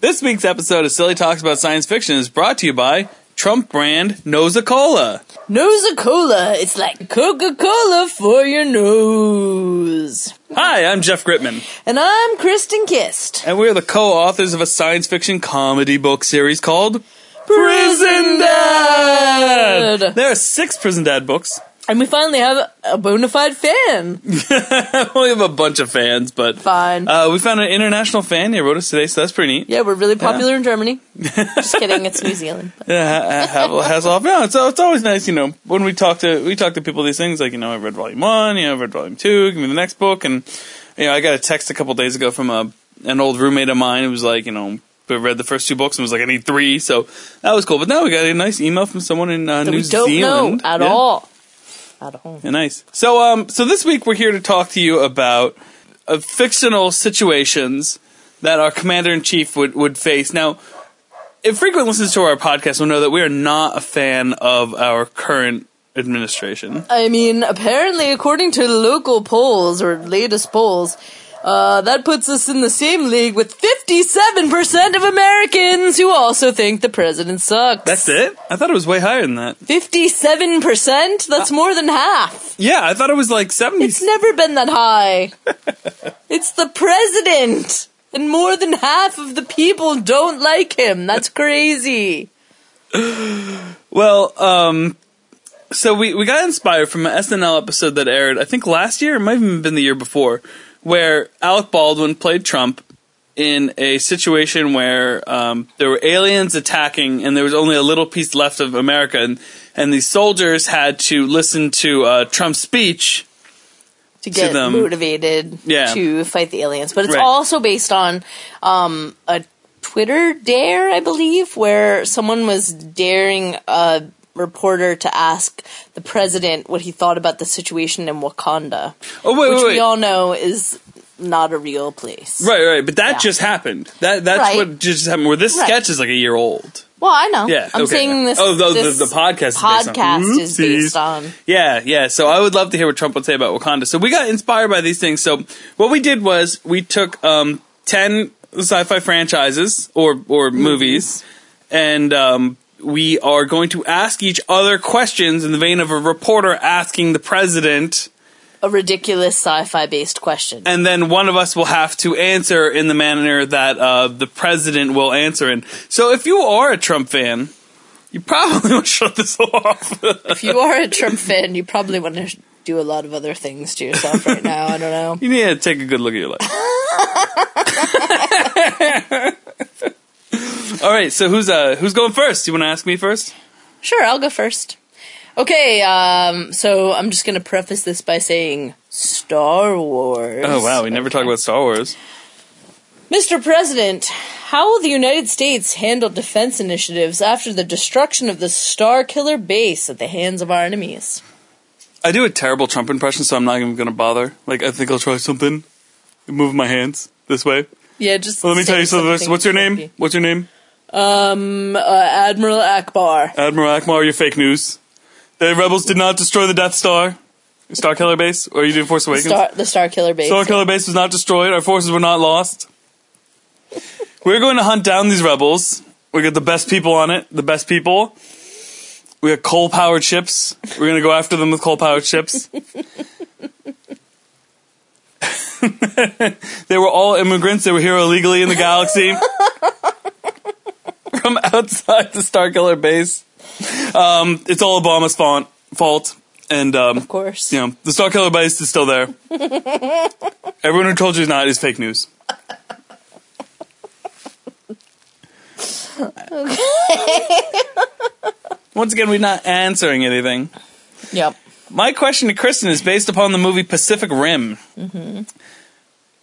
This week's episode of Silly Talks About Science Fiction is brought to you by Trump brand Noza Cola. Nose Cola. It's like Coca Cola for your nose. Hi, I'm Jeff Gritman, And I'm Kristen Kist. and we're the co-authors of a science fiction comedy book series called Prison Dad. There are six Prison Dad books. And we finally have a bona fide fan. we have a bunch of fans, but Fine. uh, we found an international fan. He wrote us today, so that's pretty neat. yeah, we're really popular in Germany. Just kidding, it's New Zealand. Yeah, ha- ha- has off. No, it's it's always nice, you know, when we talk to we talk to people these things like you know I read volume one, you know I read volume two, give me the next book, and you know I got a text a couple days ago from a an old roommate of mine who was like you know read the first two books and was like I need three, so that was cool. But now we got a nice email from someone in uh, New Zealand know at Yeah. all. At all. Yeah, nice. So, um, so this week we're here to talk to you about uh, fictional situations that our commander in chief would would face. Now, if frequent listeners to our podcast will know that we are not a fan of our current administration. I mean, apparently, according to local polls or latest polls, uh, that puts us in the same league with 57% of Americans who also think the president sucks. That's it. I thought it was way higher than that. 57%? That's more than half. Yeah, I thought it was like seventy. It's never been that high. it's the president. And more than half of the people don't like him. That's crazy. Well, um, so we, we got inspired from an SNL episode that aired, I think last year, it might have even been the year before, where Alec Baldwin played Trump in a situation where um, there were aliens attacking and there was only a little piece left of America, and, and these soldiers had to listen to uh, Trump's speech. To get them. motivated Yeah. to fight the aliens. But it's Right. also based on um, a Twitter dare, I believe, where someone was daring a reporter to ask the president what he thought about the situation in Wakanda. Oh, wait, which wait, wait. we all know is not a real place. Right, right, but that Yeah. just happened. That that's Right. what just happened. Where this Right. sketch is like a year old. Well, I know. Yeah, I'm okay. saying this. Oh, the- the- this the podcast is based on- podcast is based on. Yeah, yeah. So I would love to hear what Trump would say about Wakanda. So we got inspired by these things. So what we did was we took um, ten sci-fi franchises or or movies, and um, we are going to ask each other questions in the vein of a reporter asking the president, a ridiculous sci-fi based question. and then one of us will have to answer in the manner that uh, the president will answer in. So if you are a Trump fan. You probably want to shut this off. if you are a Trump fan, you probably want to do a lot of other things to yourself right now. I don't know. You need to take a good look at your life. All right, so who's uh who's going first? You want to ask me first? Sure, I'll go first. Okay, um, so I'm just gonna preface this by saying Star Wars. Oh wow, we never talk about Star Wars. Mr. President, how will the United States handle defense initiatives after the destruction of the Star Killer base at the hands of our enemies? I do a terrible Trump impression, so I'm not even gonna bother. Like I think I'll try something. Move my hands this way. Yeah, just. Well, let me say tell you something. something What's your name? What's your name? Um, uh, Admiral Ackbar. Admiral Ackbar. You're fake news. The rebels did not destroy the Death Star, Star Killer base, or you did Force Awakens. Star, the Star Killer base. Star Killer base was not destroyed. Our forces were not lost. We're going to hunt down these rebels. We got the best people on it. The best people. We got coal powered ships. We're going to go after them with coal powered ships. they were all immigrants. They were here illegally in the galaxy. From outside the Star Killer base. Um, it's all Obama's fault. fault. And um, Of course. you know, the Star Killer base is still there. Everyone who told you it's not is fake news. okay. Once again, we're not answering anything. Yep. My question to Kristen is based upon the movie Pacific Rim.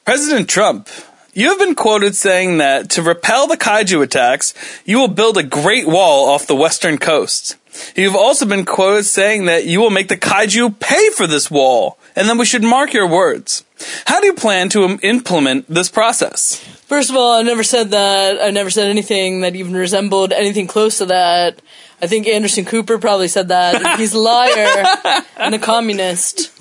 President Trump, you have been quoted saying that to repel the kaiju attacks, you will build a great wall off the western coast. You've also been quoted saying that you will make the kaiju pay for this wall, and then we should mark your words. How do you plan to im- implement this process? First of all, I never said that. I never said anything that even resembled anything close to that. I think Anderson Cooper probably said that. He's a liar and a communist.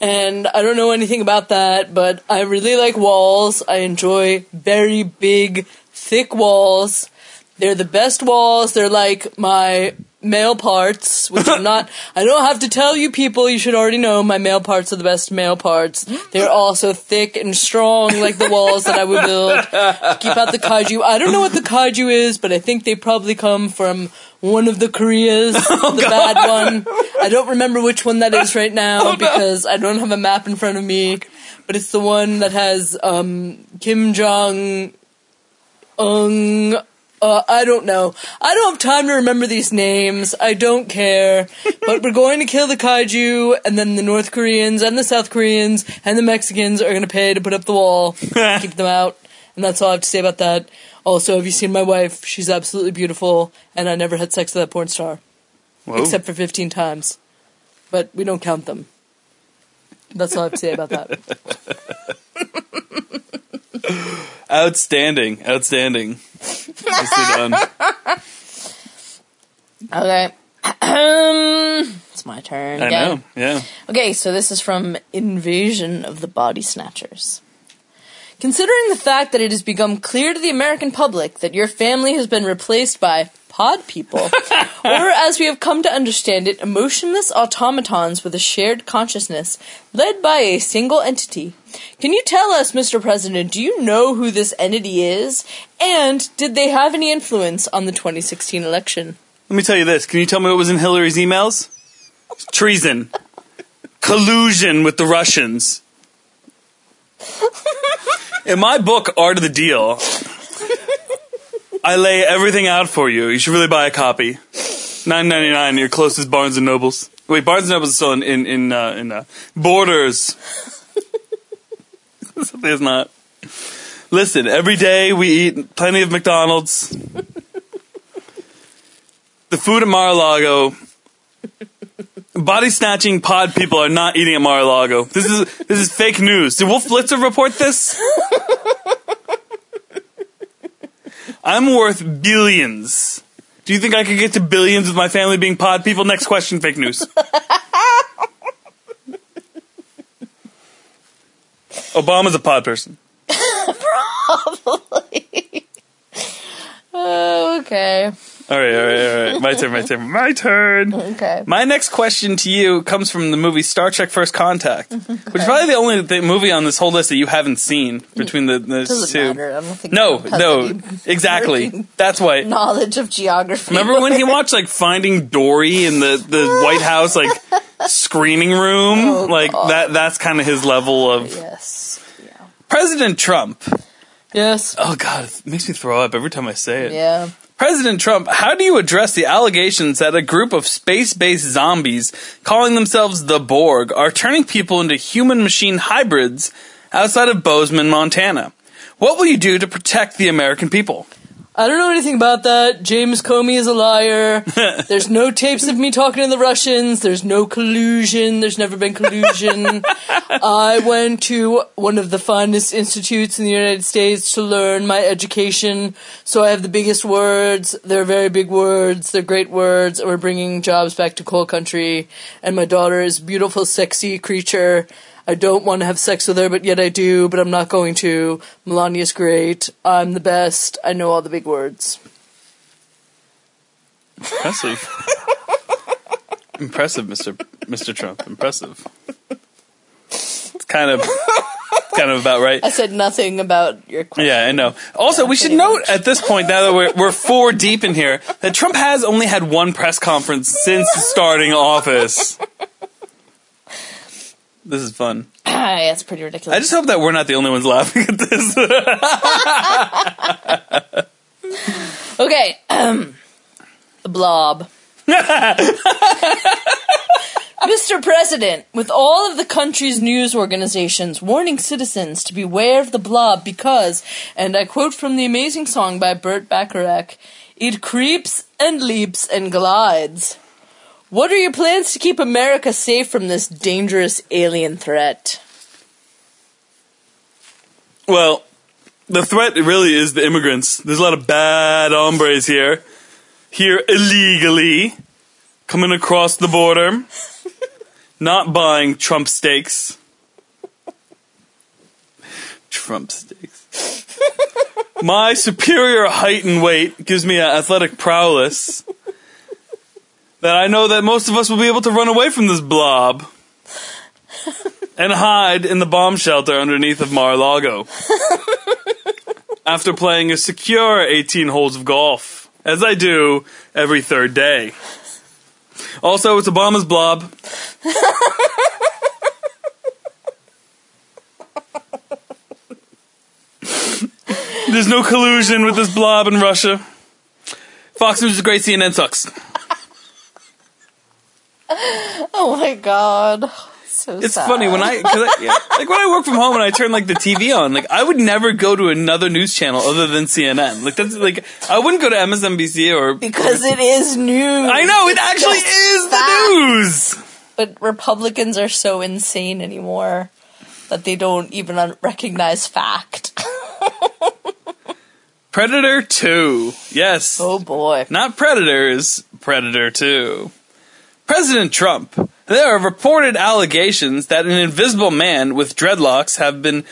And I don't know anything about that, but I really like walls. I enjoy very big, thick walls. They're the best walls. They're like my male parts, which I'm not. I don't have to tell you people. You should already know my male parts are the best male parts. They're also thick and strong, like the walls that I would build to keep out the kaiju. I don't know what the kaiju is, but I think they probably come from one of the Koreas, the bad one. I don't remember which one that is right now because I don't have a map in front of me. But it's the one that has um, Kim Jong Un. Uh, I don't know. I don't have time to remember these names. I don't care. but we're going to kill the kaiju, and then the North Koreans and the South Koreans and the Mexicans are going to pay to put up the wall, keep them out. And that's all I have to say about that. Also, have you seen my wife? She's absolutely beautiful, and I never had sex with that porn star, Whoa. except for 15 times. But we don't count them. That's all I have to say about that. outstanding, outstanding. Nicely done. Okay. it's my turn. I again. know. Yeah. Okay, so this is from Invasion of the Body Snatchers. Considering the fact that it has become clear to the American public that your family has been replaced by pod people, or as we have come to understand it, emotionless automatons with a shared consciousness, led by a single entity. Can you tell us, Mr. President, do you know who this entity is? And did they have any influence on the 2016 election? Let me tell you this. Can you tell me what was in Hillary's emails? Treason. Collusion with the Russians. In my book, Art of the Deal, I lay everything out for you. You should really buy a copy. Nine ninety nine. Your closest Barnes and Nobles. Wait, Barnes and Nobles is still in in in, uh, in uh, Borders. There's not. Listen, every day we eat plenty of McDonald's. the food at Mar-a-Lago. Body snatching pod people are not eating at Mar-a-Lago. This is this is fake news. Did Wolf Blitzer report this? I'm worth billions. Do you think I could get to billions with my family being pod people? Next question, fake news. Obama's a pod person. Probably. Oh, okay. All right, all right, all right. My turn, my turn, my turn. Okay. My next question to you comes from the movie Star Trek First Contact, which is probably the only th- movie on this whole list that you haven't seen between the, the Doesn't two. matter. I don't think No, no, exactly. That's why. knowledge of geography. Remember when he watched like Finding Dory in the, the White House like screening room? Oh, like that that's kind of his level of Yes. Yeah. President Trump. Yes. Oh god, it makes me throw up every time I say it. Yeah. President Trump, how do you address the allegations that a group of space-based zombies calling themselves the Borg are turning people into human-machine hybrids outside of Bozeman, Montana? What will you do to protect the American people? I don't know anything about that. James Comey is a liar. There's no tapes of me talking to the Russians. There's no collusion. There's never been collusion. I went to one of the finest institutes in the United States to learn my education. So I have the biggest words. They're very big words. They're great words. And we're bringing jobs back to coal country. And my daughter is a beautiful, sexy creature. I don't want to have sex with her, but yet I do, but I'm not going to. Melania's great. I'm the best. I know all the big words. Impressive. Impressive, Mr. Mr. Trump. Impressive. It's kind of kind of about right. I said nothing about your question. Yeah, I know. Also, we should note at this point, now that we're, we're four deep in here, that Trump has only had one press conference since starting office. This is fun. yeah, it's pretty ridiculous. I just hope that we're not the only ones laughing at this. okay, um, the blob. Mr. President, with all of the country's news organizations warning citizens to beware of the blob because, and I quote from the amazing song by Burt Bacharach, it creeps and leaps and glides. What are your plans to keep America safe from this dangerous alien threat? well, the threat really is the immigrants. There's a lot of bad hombres here. Here illegally. Coming across the border. Not buying Trump steaks. Trump steaks. My superior height and weight gives me an athletic prowess that I know that most of us will be able to run away from this blob and hide in the bomb shelter underneath of Mar-a-Lago after playing a secure 18 holes of golf, as I do every third day. Also, it's Obama's blob. There's no collusion with this blob in Russia. Fox News is great, CNN sucks. Oh my god. So It's sad. funny when I, I yeah, like when I work from home and I turn like the TV on, like I would never go to another news channel other than CNN. Like that's like I wouldn't go to MSNBC or because it is news. I know it actually is fact. the news. But Republicans are so insane anymore that they don't even recognize fact. Predator Two, yes, oh boy. not Predators, Predator Two. President Trump. There are reported allegations that an invisible man with dreadlocks have been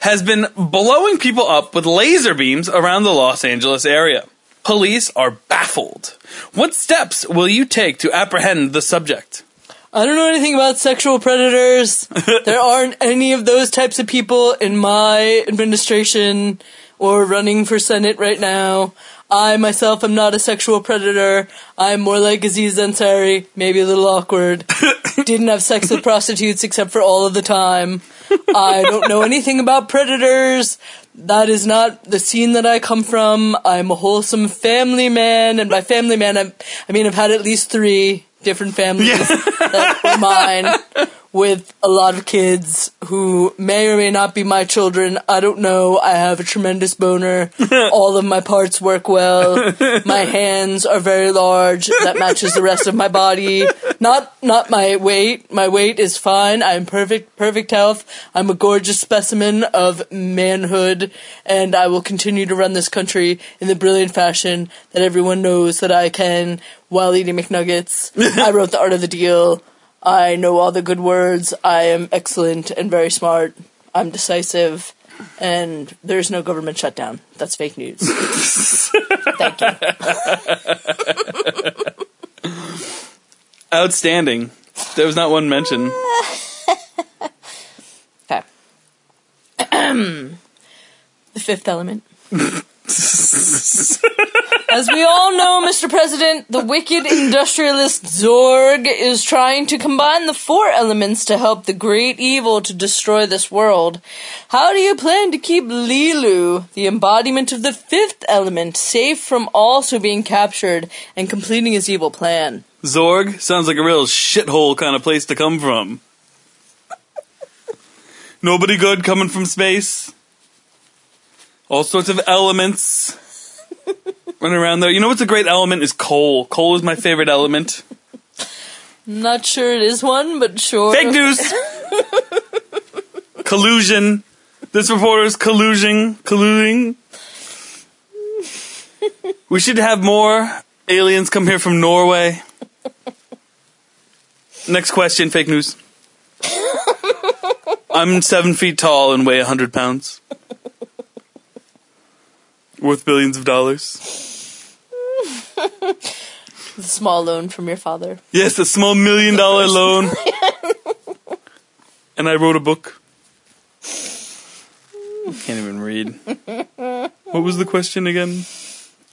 has been blowing people up with laser beams around the Los Angeles area. Police are baffled. What steps will you take to apprehend the subject? I don't know anything about sexual predators. there aren't any of those types of people in my administration or running for Senate right now. I myself am not a sexual predator. I'm more like Aziz Ansari, maybe a little awkward. Didn't have sex with prostitutes except for all of the time. I don't know anything about predators. That is not the scene that I come from. I'm a wholesome family man, and by family man, I'm, I mean I've had at least three different families that were mine with a lot of kids who may or may not be my children. I don't know. I have a tremendous boner. All of my parts work well. My hands are very large. That matches the rest of my body. Not not my weight. My weight is fine. I'm perfect perfect health. I'm a gorgeous specimen of manhood and I will continue to run this country in the brilliant fashion that everyone knows that I can while eating McNuggets. I wrote The Art of the Deal. I know all the good words. I am excellent and very smart. I'm decisive. And there's no government shutdown. That's fake news. Thank you. Outstanding. There was not one mention. Okay. the fifth element. As we all know, Mr. President, the wicked industrialist Zorg is trying to combine the four elements to help the great evil to destroy this world. How do you plan to keep Leeloo, the embodiment of the fifth element, safe from also being captured and completing his evil plan? Zorg sounds like a real shithole kind of place to come from. Nobody good coming from space. All sorts of elements running around there. You know what's a great element is coal. Coal is my favorite element. Not sure it is one, but sure. Fake news. collusion. This reporter is collusion. Colluding. We should have more aliens come here from Norway. Next question, fake news. I'm seven feet tall and weigh a hundred pounds. Worth billions of dollars. The small loan from your father. Yes, a small million dollar loan. and I wrote a book. Can't even read. What was the question again?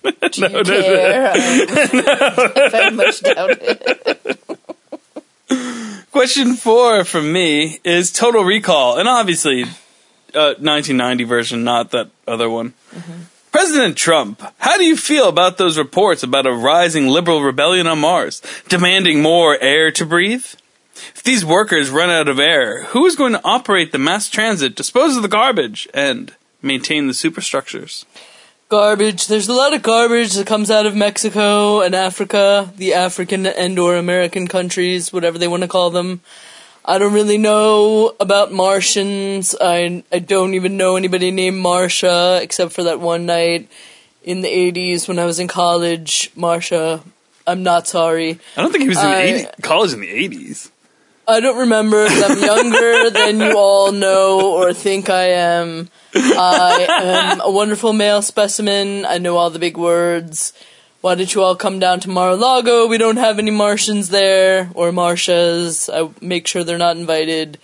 Do you care? No. I very much doubt it. Question four from me is Total Recall, and obviously, uh, 1990 version, not that other one. President Trump, how do you feel about those reports about a rising liberal rebellion on Mars, demanding more air to breathe? If these workers run out of air, who is going to operate the mass transit, dispose of the garbage, and maintain the superstructures? Garbage. There's a lot of garbage that comes out of Mexico and Africa, the African and or American countries, whatever they want to call them. I don't really know about Martians. I I don't even know anybody named Marsha except for that one night in the 80s when I was in college. Marsha, I'm not sorry. I don't think he was in I- the 80s, college in the 80s. I don't remember I'm younger than you all know or think I am. I am a wonderful male specimen. I know all the big words. Why don't you all come down to Mar-a-Lago? We don't have any Martians there or Martias. I make sure they're not invited.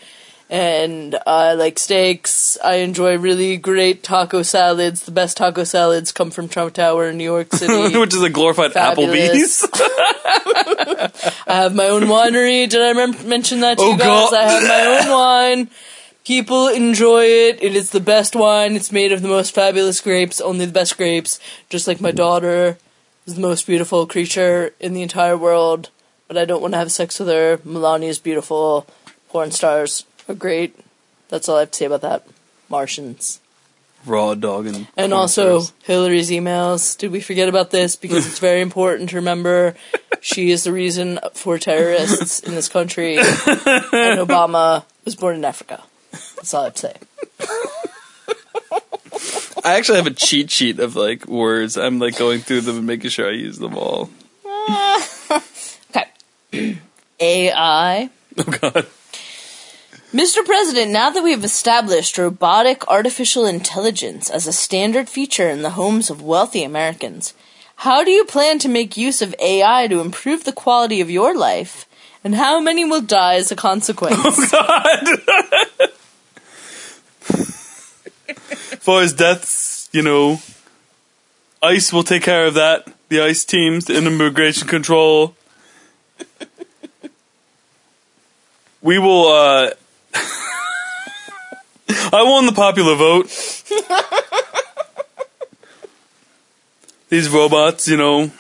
And I like steaks. I enjoy really great taco salads. The best taco salads come from Trump Tower in New York City. Which is a glorified Fabulous. Applebee's. I have my own winery. Did I mem- mention that to Oh, you guys? God. I have my own wine. People enjoy it. It is the best wine. It's made of the most fabulous grapes, only the best grapes. Just like my daughter is the most beautiful creature in the entire world. But I don't want to have sex with her. Melania is beautiful. Porn stars are great. That's all I have to say about that. Martians. Raw dog and And also Hillary's emails. Did we forget about this? Because it's very important to remember she is the reason for terrorists in this country. And Obama was born in Africa. That's all I have to say. I actually have a cheat sheet of like words. I'm like going through them and making sure I use them all. Okay. AI. Oh god. Mr. President, now that we have established robotic artificial intelligence as a standard feature in the homes of wealthy Americans, how do you plan to make use of AI to improve the quality of your life? And how many will die as a consequence? Oh, as far as deaths, you know, ICE will take care of that. The ICE teams, the immigration control. We will, uh. I won the popular vote. These robots, you know,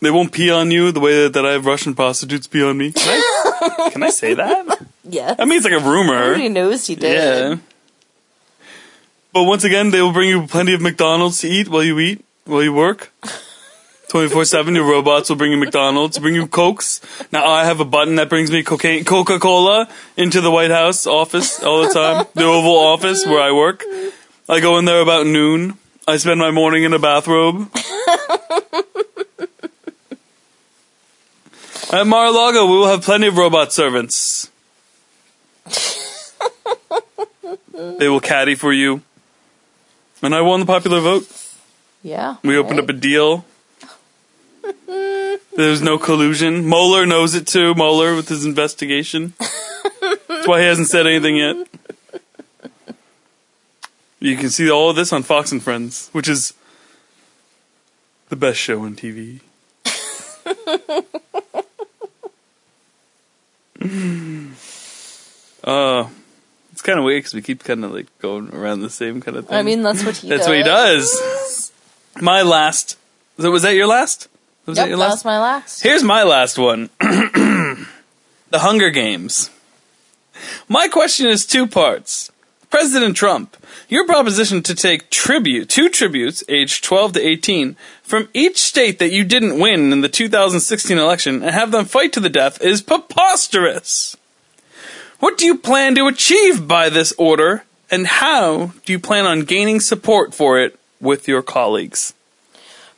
they won't pee on you the way that, that I have Russian prostitutes pee on me. Can I, can I say that? yeah. I mean, it's like a rumor. Everybody knows he did. Yeah. But once again, they will bring you plenty of McDonald's to eat while you eat, while you work. 24-7, your robots will bring you McDonald's, bring you Cokes. Now I have a button that brings me cocaine, Coca-Cola into the White House office all the time. The Oval Office where I work. I go in there about noon. I spend my morning in a bathrobe. At Mar-a-Lago, we will have plenty of robot servants. They will caddy for you. And I won the popular vote. Yeah. We opened up a deal. There's no collusion. Mueller knows it too. Mueller with his investigation. That's why he hasn't said anything yet. You can see all of this on Fox and Friends, which is the best show on TV. uh, kind of weird because we keep kind of like going around the same kind of thing. I mean, that's what he that's does. what he does. My last. So was that your last? Was Yep, that your that last? was my last. Here's my last one. the Hunger Games. My question is two parts. President Trump, your proposition to take tribute, two tributes, aged 12 to 18, from each state that you didn't win in the 2016 election and have them fight to the death is preposterous. What do you plan to achieve by this order, and how do you plan on gaining support for it with your colleagues?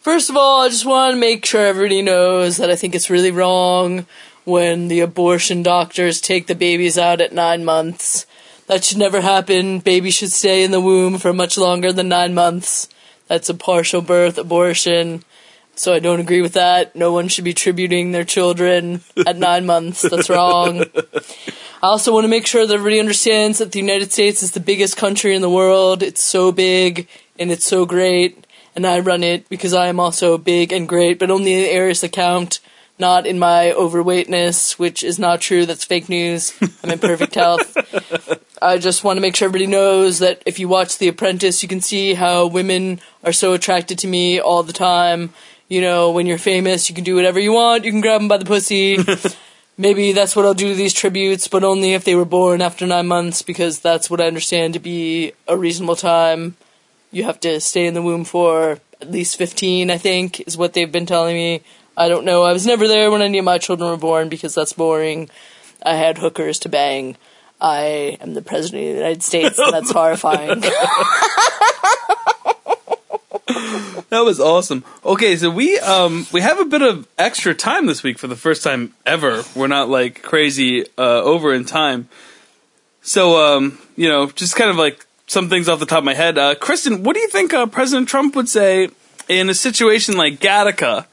First of all, I just want to make sure everybody knows that I think it's really wrong when the abortion doctors take the babies out at nine months. That should never happen. Babies should stay in the womb for much longer than nine months. That's a partial birth abortion. So I don't agree with that. No one should be tributing their children at nine months. That's wrong. I also want to make sure that everybody understands that the United States is the biggest country in the world. It's so big and it's so great. And I run it because I am also big and great, but only in the areas that count, not in my overweightness, which is not true. That's fake news. I'm in perfect health. I just want to make sure everybody knows that if you watch The Apprentice, you can see how women are so attracted to me all the time. You know, when you're famous, you can do whatever you want. You can grab them by the pussy. Maybe that's what I'll do to these tributes, but only if they were born after nine months, because that's what I understand to be a reasonable time. You have to stay in the womb for at least 15, I think, is what they've been telling me. I don't know. I was never there when any of my children were born because that's boring. I had hookers to bang. I am the president of the United States, and that's horrifying. That was awesome. Okay, so we um we have a bit of extra time this week for the first time ever. We're not like crazy uh, over in time. So um you know just kind of like some things off the top of my head. Uh, Kristen, what do you think uh, President Trump would say in a situation like Gattaca,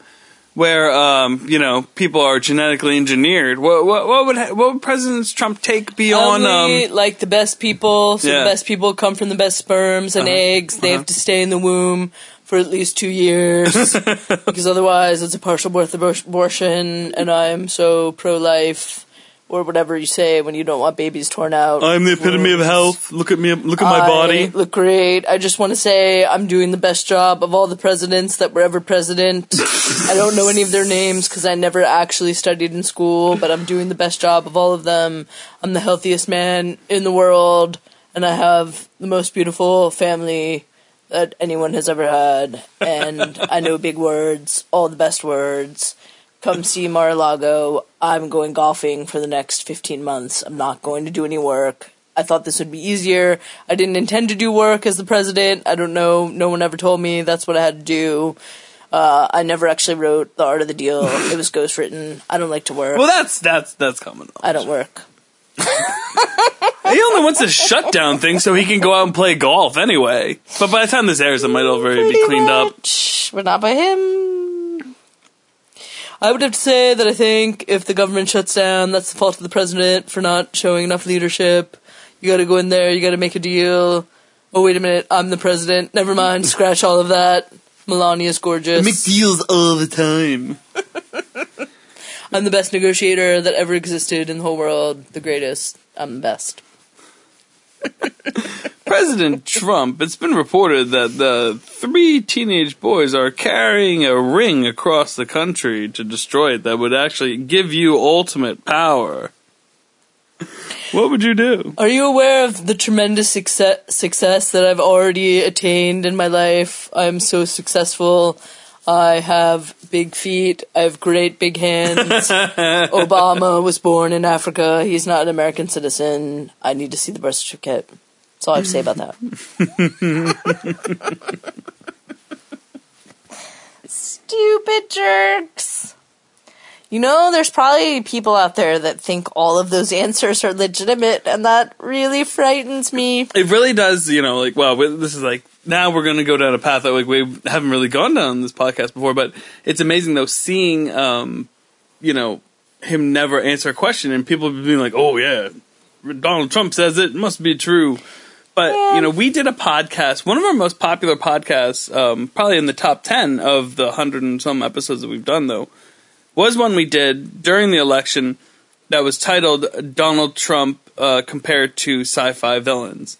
where um you know people are genetically engineered? What what, what would what would President Trump take beyond Only, um like the best people, so Yeah. the best people come from the best sperms and Uh-huh. eggs. They Uh-huh. have to stay in the womb for at least two years, because otherwise it's a partial birth abortion, and I'm so pro-life, or whatever you say when you don't want babies torn out. I'm the epitome of health. Look at me. Look at my I body. look great. I just want to say I'm doing the best job of all the presidents that were ever president. I don't know any of their names because I never actually studied in school, but I'm doing the best job of all of them. I'm the healthiest man in the world, and I have the most beautiful family that anyone has ever had. And I know big words, all the best words. Come see Mar-a-Lago. I'm going golfing for the next 15 months. I'm not going to do any work. I thought this would be easier. I didn't intend to do work as the president. I don't know. No one ever told me that's what I had to do. Uh, I never actually wrote the art of the deal. it was ghostwritten. I don't like to work. Well, that's that's that's common. I don't work. He only wants a shutdown thing so he can go out and play golf anyway. But by the time this airs, it might already be cleaned up. much, But not by him. I would have to say that I think if the government shuts down, that's the fault of the president for not showing enough leadership. You gotta go in there, you gotta make a deal. Oh, wait a minute, I'm the president. Never mind, scratch all of that. Melania's gorgeous. Make deals all the time. I'm the best negotiator that ever existed in the whole world. The greatest. I'm the best. President Trump, it's been reported that the three teenage boys are carrying a ring across the country to destroy it that would actually give you ultimate power. What would you do? Are you aware of the tremendous success, success that I've already attained in my life? I'm so successful. I have big feet. I have great big hands. Obama was born in Africa. He's not an American citizen. I need to see the birth certificate. That's all I have to say about that. Stupid jerks. You know, there's probably people out there that think all of those answers are legitimate, and that really frightens me. It really does, you know, like, wow, this is like, now we're going to go down a path that like we haven't really gone down this podcast before, but it's amazing though seeing, um, you know, him never answer a question and people being like, oh yeah, Donald Trump says it, it must be true. But, Yeah. you know, we did a podcast, one of our most popular podcasts, um, probably in the top 10 of the hundred and some episodes that we've done though, was one we did during the election that was titled Donald Trump uh, compared to sci-fi villains.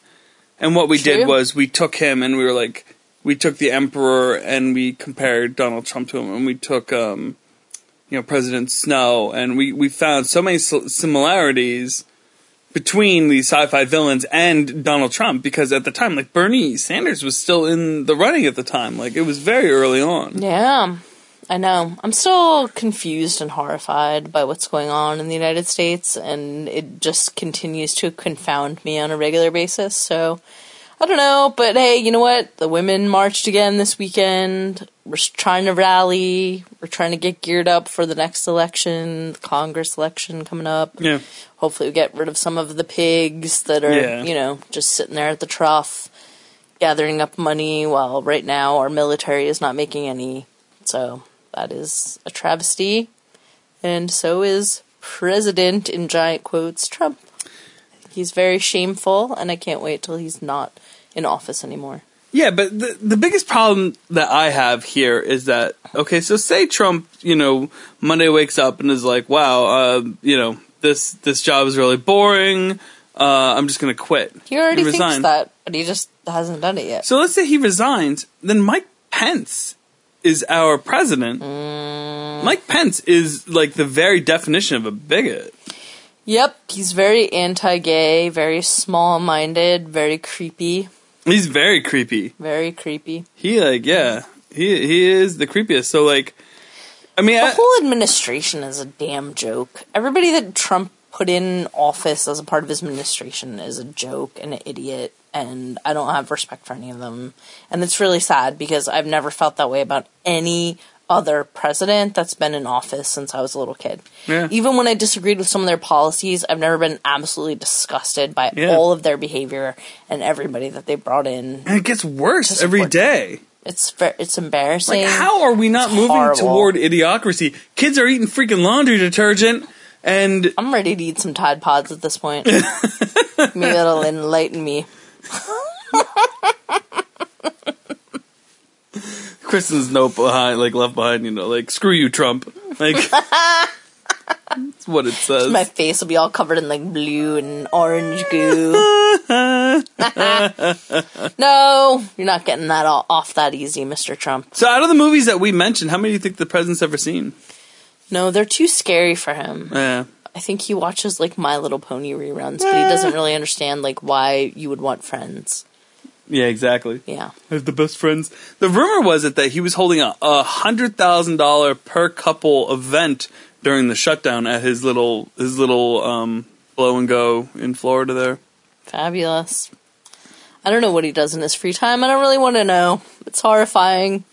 And what we did was we took him and we were like, we took the emperor and we compared Donald Trump to him, and we took, um, you know, President Snow, and we we found so many similarities between these sci-fi villains and Donald Trump because at the time, like Bernie Sanders was still in the running at the time, like it was very early on. Yeah, I know. I'm still confused and horrified by what's going on in the United States, and it just continues to confound me on a regular basis. So, I don't know, but hey, you know what? The women marched again this weekend. We're trying to rally. We're trying to get geared up for the next election, the Congress election coming up. Yeah. Hopefully, we get rid of some of the pigs that are, Yeah. you know, just sitting there at the trough, gathering up money while right now our military is not making any. So that is a travesty. And so is President, in giant quotes, Trump. He's very shameful, and I can't wait till he's not in office anymore. Yeah, but the the biggest problem that I have here is that okay, so say Trump, you know, Monday wakes up and is like, "Wow, uh, you know, this this job is really boring. Uh, I'm just going to quit." He already thinks that, but he just hasn't done it yet. So let's say he resigns, then Mike Pence is our president. Mm. Mike Pence is like the very definition of a bigot. Yep, he's very anti gay, very small minded, very creepy. He's very creepy. Very creepy. He like yeah, he he is the creepiest. So like, I mean, The I, whole administration is a damn joke. Everybody that Trump put in office as a part of his administration is a joke and an idiot, and I don't have respect for any of them. And it's really sad because I've never felt that way about any other president that's been in office since I was a little kid. Yeah. Even when I disagreed with some of their policies, I've never been absolutely disgusted by Yeah. all of their behavior and everybody that they brought in. And it gets worse every day. every what- day. It's it's embarrassing. Like, how are we not It's moving horrible. toward idiocracy? Kids are eating freaking laundry detergent, and I'm ready to eat some Tide Pods at this point. Maybe that'll enlighten me. Kristen's note behind, like left behind, you know, like screw you, Trump. Like that's what it says. My face will be all covered in like blue and orange goo. no, you're not getting that all off that easy, Mr. Trump. so, out of the movies that we mentioned, how many do you think the president's ever seen? No, they're too scary for him. Yeah. I think he watches like My Little Pony reruns, but he doesn't eh. really understand like why you would want friends. Yeah, exactly. Yeah. As the best friends. The rumor was it that he was holding a, a hundred thousand dollar per couple event during the shutdown at his little his little um, blow and go in Florida. There. Fabulous. I don't know what he does in his free time. I don't really want to know. It's horrifying.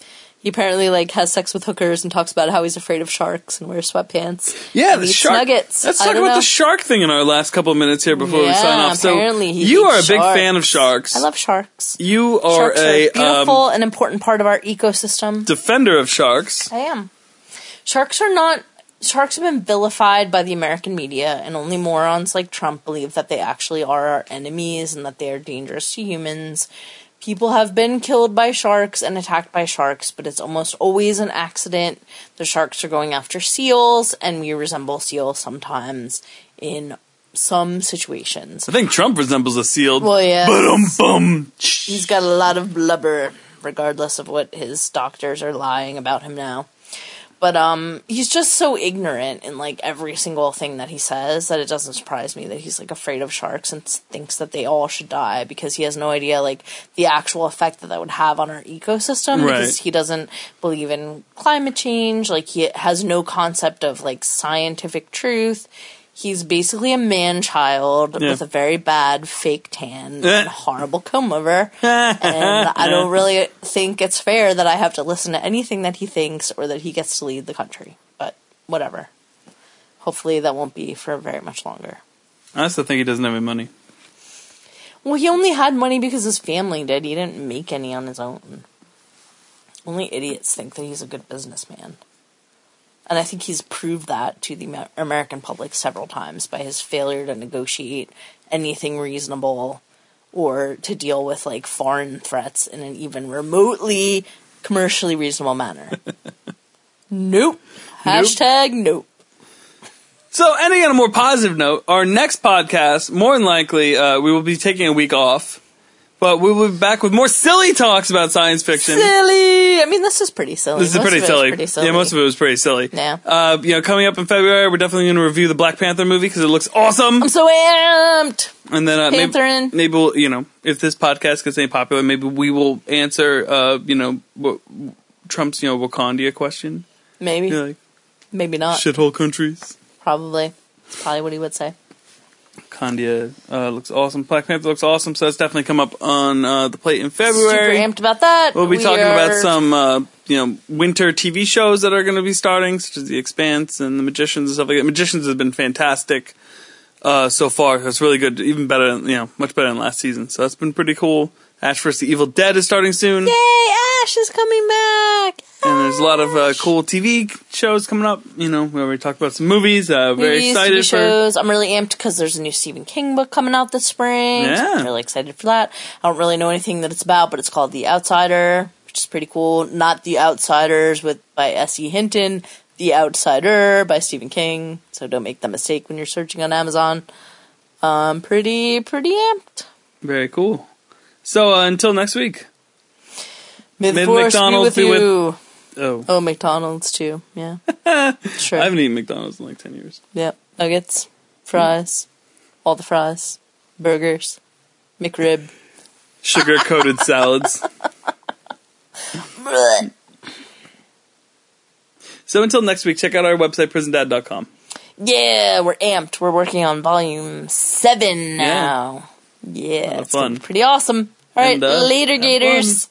He apparently like has sex with hookers and talks about how he's afraid of sharks and wears sweatpants. Yeah, the shark. nuggets. Let's talk about know. the shark thing in our last couple of minutes here before we Yeah, sign off. So apparently you are a big fan of sharks. I love sharks. You are Sharks are a a beautiful um, and important part of our ecosystem. defender of sharks. I am. Sharks are not. Sharks have been vilified by the American media, and only morons like Trump believe that they actually are our enemies and that they are dangerous to humans. People have been killed by sharks and attacked by sharks, but it's almost always an accident. The sharks are going after seals, and we resemble seals sometimes in some situations. I think Trump resembles a seal. Well, yeah. Bum. He's got a lot of blubber, regardless of what his doctors are lying about him now. But um, he's just so ignorant in like every single thing that he says that it doesn't surprise me that he's like afraid of sharks and thinks that they all should die because he has no idea like the actual effect that that would have on our ecosystem Right. because he doesn't believe in climate change. Like he has no concept of like scientific truth. He's basically a man child Yeah. with a very bad fake tan Eh. and horrible comb over. and I don't really think it's fair that I have to listen to anything that he thinks or that he gets to lead the country. But whatever. Hopefully that won't be for very much longer. I still think he doesn't have any money. Well, he only had money because his family did. He didn't make any on his own. Only idiots think that he's a good businessman. And I think he's proved that to the American public several times by his failure to negotiate anything reasonable or to deal with like foreign threats in an even remotely commercially reasonable manner. nope. Hashtag nope. So, ending on a more positive note, our next podcast, more than likely, uh, we will be taking a week off, but we will be back with more silly talks about science fiction. Silly. I mean, this is pretty silly. This is pretty silly. pretty silly. Yeah, most of it was pretty silly. Yeah. Uh, you know, coming up in February, we're definitely going to review the Black Panther movie because it looks awesome. I'm so amped. And then uh, maybe, maybe we'll, you know, if this podcast gets any popular, maybe we will answer, uh, you know, what, Trump's, you know, Wakandia question. Maybe. You know, like, Maybe not. shithole countries. Probably. It's probably what he would say. Kandia uh, looks awesome. Black Panther looks awesome. So that's definitely come up on uh, the plate in February. Super amped about that. We'll be We talking about some, uh, you know, winter TV shows that are going to be starting, such as The Expanse and The Magicians and stuff like that. Magicians has been fantastic uh, so far. It's really good, even better, you know, much better than last season. So that's been pretty cool. Ash vs. the Evil Dead is starting soon, Yay, Ash is coming back. and there's a lot of uh, cool TV shows coming up. You know, we already talked about some movies. Uh, very Movies, excited TV for. shows. I'm really amped because there's a new Stephen King book coming out this spring. Yeah. I'm really excited for that. I don't really know anything that it's about, but it's called The Outsider, which is pretty cool. Not The Outsiders with by S.E. Hinton. The Outsider by Stephen King. So don't make that mistake when you're searching on Amazon. Um, pretty, pretty amped. Very cool. So uh, until next week. May the May force McDonald's be be with with- you. Oh, Oh, McDonald's too. Yeah. sure. I haven't eaten McDonald's in like ten years. Yep. Nuggets, fries, all the fries, burgers, McRib. Sugar coated salads. So until next week, check out our website, prisondad.com. Yeah, we're amped. We're working on volume seven now. Yeah, gonna fun. pretty awesome. All right, And, uh, later, Gators.